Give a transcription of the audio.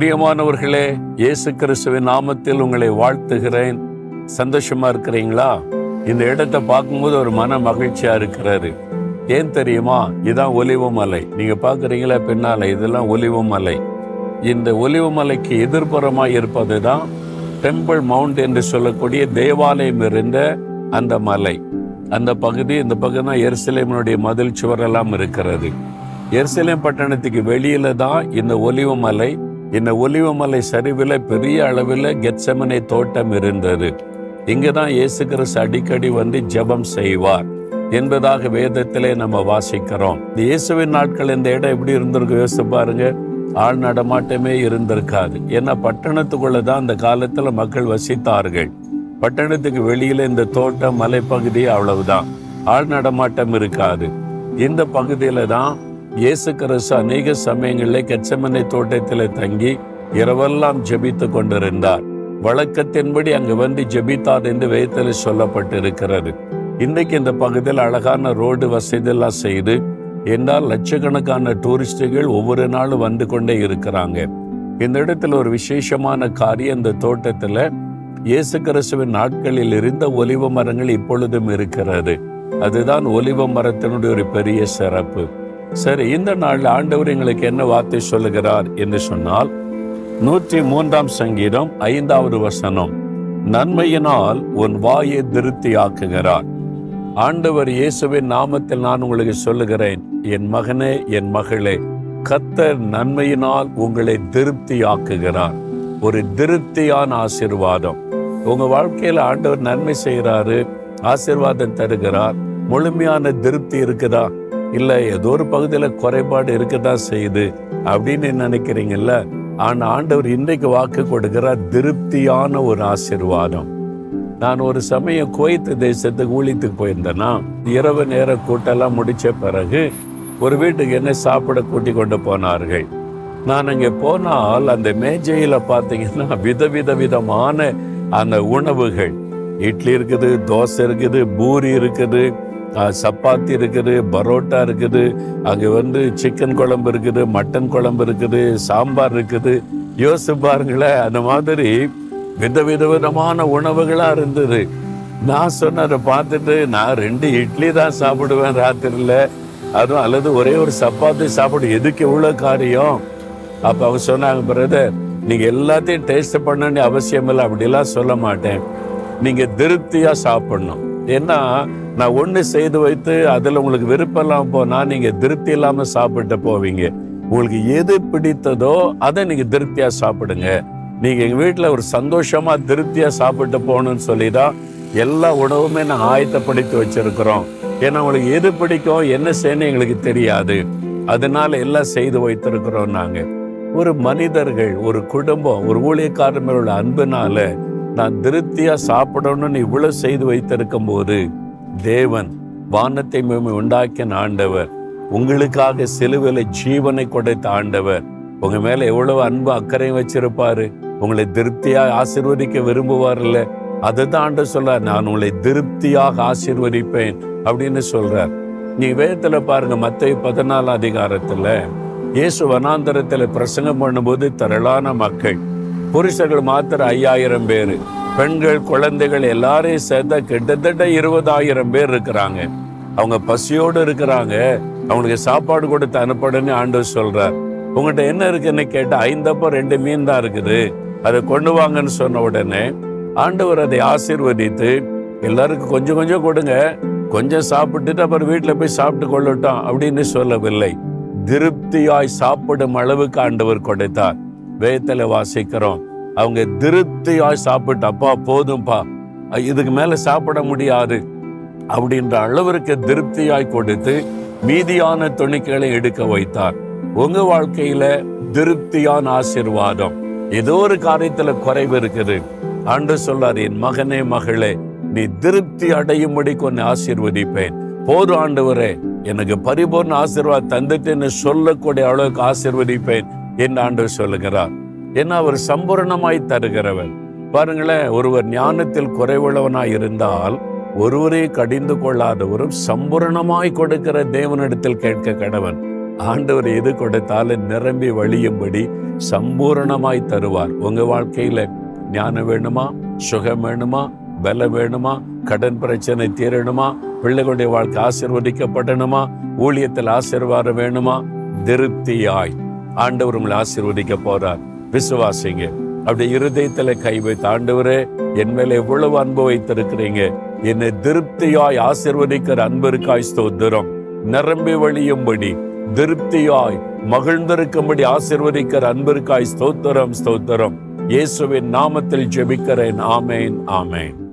பிரியமானவர்களே இயேசு கிறிஸ்துவின் நாமத்தில் உங்களை வாழ்த்துகிறேன். சந்தோஷமா இருக்கிறீங்களா? இந்த இடத்தை பார்க்கும்போது ஒரு மன மகிழ்ச்சியா இருக்கிறாரு. ஏன் தெரியுமா? இதான் ஒலிவு மலை. நீங்க பாக்குறீங்களா பின்னால? இதெல்லாம் ஒலிவு மலை. இந்த ஒலிவு மலைக்கு எதிர்ப்புறமாக இருப்பது தான் டெம்பிள் மவுண்ட் என்று சொல்லக்கூடிய தேவாலயம் இருந்த அந்த மலை. அந்த பகுதி இந்த பகுதி தான் எருசலேமனுடைய மதில் சுவரெல்லாம் இருக்கிறது. எருசலேம் பட்டணத்துக்கு வெளியில தான் இந்த ஒலிவு மலை. இந்த ஒலிவமலை சரிவில் பெரிய அளவில் கெட்சமனை தோட்டம் இருந்தது. இங்கே தான் இயேசு கிறிஸ்து அடிக்கடி வந்து ஜெபம் செய்வார் என்பதாக வேதத்திலே நம்ம வாசிக்கிறோம். இயேசுவின் நாட்கள் இந்த இடம் எப்படி இருந்திருக்கு? யோசிச்சு பாருங்க. ஆள் நடமாட்டமே இருந்திருக்காது. ஏன்னா பட்டணத்துக்குள்ள தான் அந்த காலத்தில் மக்கள் வசித்தார்கள். பட்டணத்துக்கு வெளியில இந்த தோட்டம் மலைப்பகுதி அவ்வளவுதான். ஆள் நடமாட்டம் இருக்காது. இந்த பகுதியில தான் இயேசு கிறிஸ்து அநேக சமயங்களில் கச்சமனை தோட்டத்தில் தங்கி இரவெல்லாம் ஜெபித்து கொண்டிருந்தார். வழக்கத்தின்படி அங்கு வந்து ஜெபித்தார் என்று வேதத்தில் சொல்லப்பட்டிருக்கிறது. இன்றைக்கு இந்த பகுதியில் அழகான ரோடு வசதியெல்லாம் செய்து என்றால் லட்சக்கணக்கான டூரிஸ்டுகள் ஒவ்வொரு நாளும் வந்து கொண்டே இருக்கிறாங்க. இந்த இடத்துல ஒரு விசேஷமான காரியம் இந்த தோட்டத்தில் இயேசு கிறிஸ்துவின் நாட்களில் இருந்த ஒலிவ மரங்கள் இப்பொழுதும் இருக்கிறது. அதுதான் ஒலிவ மரத்தினுடைய ஒரு பெரிய சிறப்பு. சரி இந்த நாளில் ஆண்டவர் எங்களுக்கு என்ன வார்த்தை சொல்லுகிறார் என்று சொன்னால் நூற்றி மூன்றாம் சங்கீதம் ஐந்தாவது வசனம் நன்மையினால் உன் வாயை திருப்தியாக்குகிறார். ஆண்டவர் இயேசுவின் நாமத்தில் நான் உங்களுக்கு சொல்லுகிறேன் என் மகனே என் மகளே கத்தர் நன்மையினால் உங்களை திருப்தியாக்குகிறார். ஒரு திருப்தியான ஆசிர்வாதம். உங்க வாழ்க்கையில ஆண்டவர் நன்மை செய்கிறாரு ஆசிர்வாதம் தருகிறார் முழுமையான திருப்தி இருக்குதா? இல்லை ஏதோ ஒரு பகுதியில் குறைபாடு இருக்கதான் செய்யுது அப்படின்னு நினைக்கிறீங்கல்ல? ஆனால் ஆண்டவர் இன்றைக்கு வாக்கு கொடுக்கிறார் திருப்தியான ஒரு ஆசிர்வாதம். நான் ஒரு சமயம் குவைத்து தேசத்துக்கு ஊழித்துக்கு போயிருந்தேன்னா இரவு நேர கூட்டெல்லாம் முடித்த பிறகு ஒரு வீட்டுக்கு என்ன சாப்பிட கூட்டி கொண்டு போனார்கள். நான் அங்கே போனால் அந்த மேஜையில் பார்த்தீங்கன்னா விதவித விதமான அந்த உணவுகள். இட்லி இருக்குது தோசை இருக்குது பூரி இருக்குது சப்பாத்தி இருக்குது பரோட்டா இருக்குது அங்கே வந்து சிக்கன் குழம்பு இருக்குது மட்டன் குழம்பு இருக்குது சாம்பார் இருக்குது. யோசிச்சு பாருங்களேன் அந்த மாதிரி வித விதவிதமான உணவுகளாக இருந்தது. நான் சொன்னதை பார்த்துட்டு நான் ரெண்டு இட்லி தான் சாப்பிடுவேன் ராத்திரியில். அதுவும் அல்லது ஒரே ஒரு சப்பாத்தி சாப்பிடு எதுக்கு எவ்வளோ காரியம்? அப்போ அவங்க சொன்னாங்க பிரதர் நீங்கள் எல்லாத்தையும் டேஸ்ட் பண்ணணும்னு அவசியம் இல்லை. அப்படிலாம் சொல்ல மாட்டேன். நீங்கள் திருப்தியாக சாப்பிடணும். ஏன்னா நான் ஒன்று செய்து வைத்து அதில் உங்களுக்கு விருப்பம் இல்லாமல் போனால் நீங்கள் திருப்தி இல்லாமல் சாப்பிட்டு போவீங்க. உங்களுக்கு எது பிடித்ததோ அதை நீங்கள் திருப்தியாக சாப்பிடுங்க. நீங்கள் எங்கள் வீட்டில் ஒரு சந்தோஷமாக திருப்தியாக சாப்பிட்டு போகணும்னு சொல்லிதான் எல்லா உணவுமே நான் ஆயத்தப்படுத்தி வச்சிருக்கிறோம். ஏன்னா உங்களுக்கு எது பிடிக்கும் என்ன செய்யணும் எங்களுக்கு தெரியாது. அதனால எல்லாம் செய்து வைத்திருக்கிறோம் நாங்கள் ஒரு மனிதர்கள் ஒரு குடும்பம் ஒரு ஊழியக்காரர் மேல உள்ள அன்புனால நான் திருப்தியாக சாப்பிடணும்னு இவ்வளோ செய்து வைத்திருக்கும் போது தேவன் வானத்தை மேலும் உண்டாக்கின ஆண்டவர். உங்களுக்காக சிலுவில ஜீவனை கொடுத்த ஆண்டவர். உங்க மேல எவ்வளவு அன்பு அக்கறையும் வச்சிருப்பாரு. உங்களை திருப்தியா ஆசிர்வதிக்க விரும்புவார்ல. அதுதான் ஆண்டு சொல்றார் நான் உங்களை திருப்தியாக ஆசிர்வதிப்பேன் அப்படின்னு சொல்றார். நீ வேதத்துல பாருங்க மத்திய பதினாலு அதிகாரத்துல இயேசு வனாந்தரத்துல பிரசங்கம் பண்ணும்போது திரளான மக்கள். புருஷர்கள் மாத்திர ஐயாயிரம் பேர். பெண்கள் குழந்தைகள் எல்லாரையும் சேர்த்தா கிட்டத்தட்ட இருபதாயிரம் பேர் இருக்கிறாங்க. அவங்க பசியோடு இருக்கிறாங்க. அவங்களுக்கு சாப்பாடு கொடுத்து அனுப்பணும்னு ஆண்டவர் சொல்றார். உங்கள்கிட்ட என்ன இருக்குன்னு கேட்டால் ஐந்தப்போ ரெண்டு மீன் தான் இருக்குது. அதை கொண்டு வாங்கன்னு சொன்ன உடனே ஆண்டவர் அதை ஆசீர்வதித்து எல்லாருக்கும் கொஞ்சம் கொஞ்சம் கொடுங்க. கொஞ்சம் சாப்பிட்டுட்டு அப்புறம் வீட்டில் போய் சாப்பிட்டு கொள்ளட்டும் அப்படின்னு சொல்லவில்லை. திருப்தியாய் சாப்பிடும் அளவுக்கு ஆண்டவர் கொடுத்தார். வேதத்துல வாசிக்கிறோம். அவங்க திருப்தியாய் சாப்பிட்டு அப்பா போதும்பா. இதுக்கு மேல சாப்பிட முடியாது. அப்படின்ற அளவிற்கு திருப்தியாய் கொடுத்து மீதியான துணிக்கைகளை எடுக்க வைத்தார். உங்க வாழ்க்கையில திருப்தியான ஆசீர்வாதம். ஏதோ ஒரு காரியத்துல குறைவு இருக்குது. ஆண்டு சொல்லார் என் மகனே மகளே நீ திருப்தி அடையும்படி உன்னை ஆசிர்வதிப்பேன். போதும் ஆண்டவரே எனக்கு பரிபூர்ண ஆசீர்வாத் தந்துட்டேன்னு சொல்லக்கூடிய அளவுக்கு ஆசீர்வதிப்பேன். என்று ஆண்டு சொல்லுகிறார். ஏன்னா அவர் சம்பூரணமாய் தருகிறவர். பாருங்களேன் ஒருவர் ஞானத்தில் குறைவுள்ளவனாய் இருந்தால் ஒருவரே கடிந்து கொள்ளாதவரும் சம்பூரணமாய் கொடுக்கிற தேவனிடத்தில் கேட்க கடவன். ஆண்டவர் எது கொடுத்தாலும் நிரம்பி வழியும்படி சம்பூரணமாய் தருவார். உங்க வாழ்க்கையில ஞானம் வேணுமா? சுகம் வேணுமா? பலம் வேணுமா? கடன் பிரச்சனை தீரணுமா? பிள்ளைகளுடைய வாழ்க்கை ஆசிர்வதிக்கப்படணுமா? ஊழியத்தில் ஆசீர்வாதம் வேணுமா? திருப்தியாய் ஆண்டவர் உங்களை ஆசிர்வதிக்க போறார். விசுவாசிங்க. அப்படி இருதயத்துல கை வைத்து ஆண்டவரே என் மேல எவ்வளவு அன்பு வைத்திருக்கிறீங்க? என்னை திருப்தியாய் ஆசிர்வதிக்கிற அன்பருக்காய் ஸ்தோத்திரம். நிரம்பி வழியும்படி திருப்தியாய் மகிழ்ந்திருக்கும்படி ஆசிர்வதிக்கிற அன்பிற்காய் ஸ்தோத்திரம் ஸ்தோத்திரம். இயேசுவின் நாமத்தில் ஜெபிக்கிறேன். ஆமேன் ஆமேன்.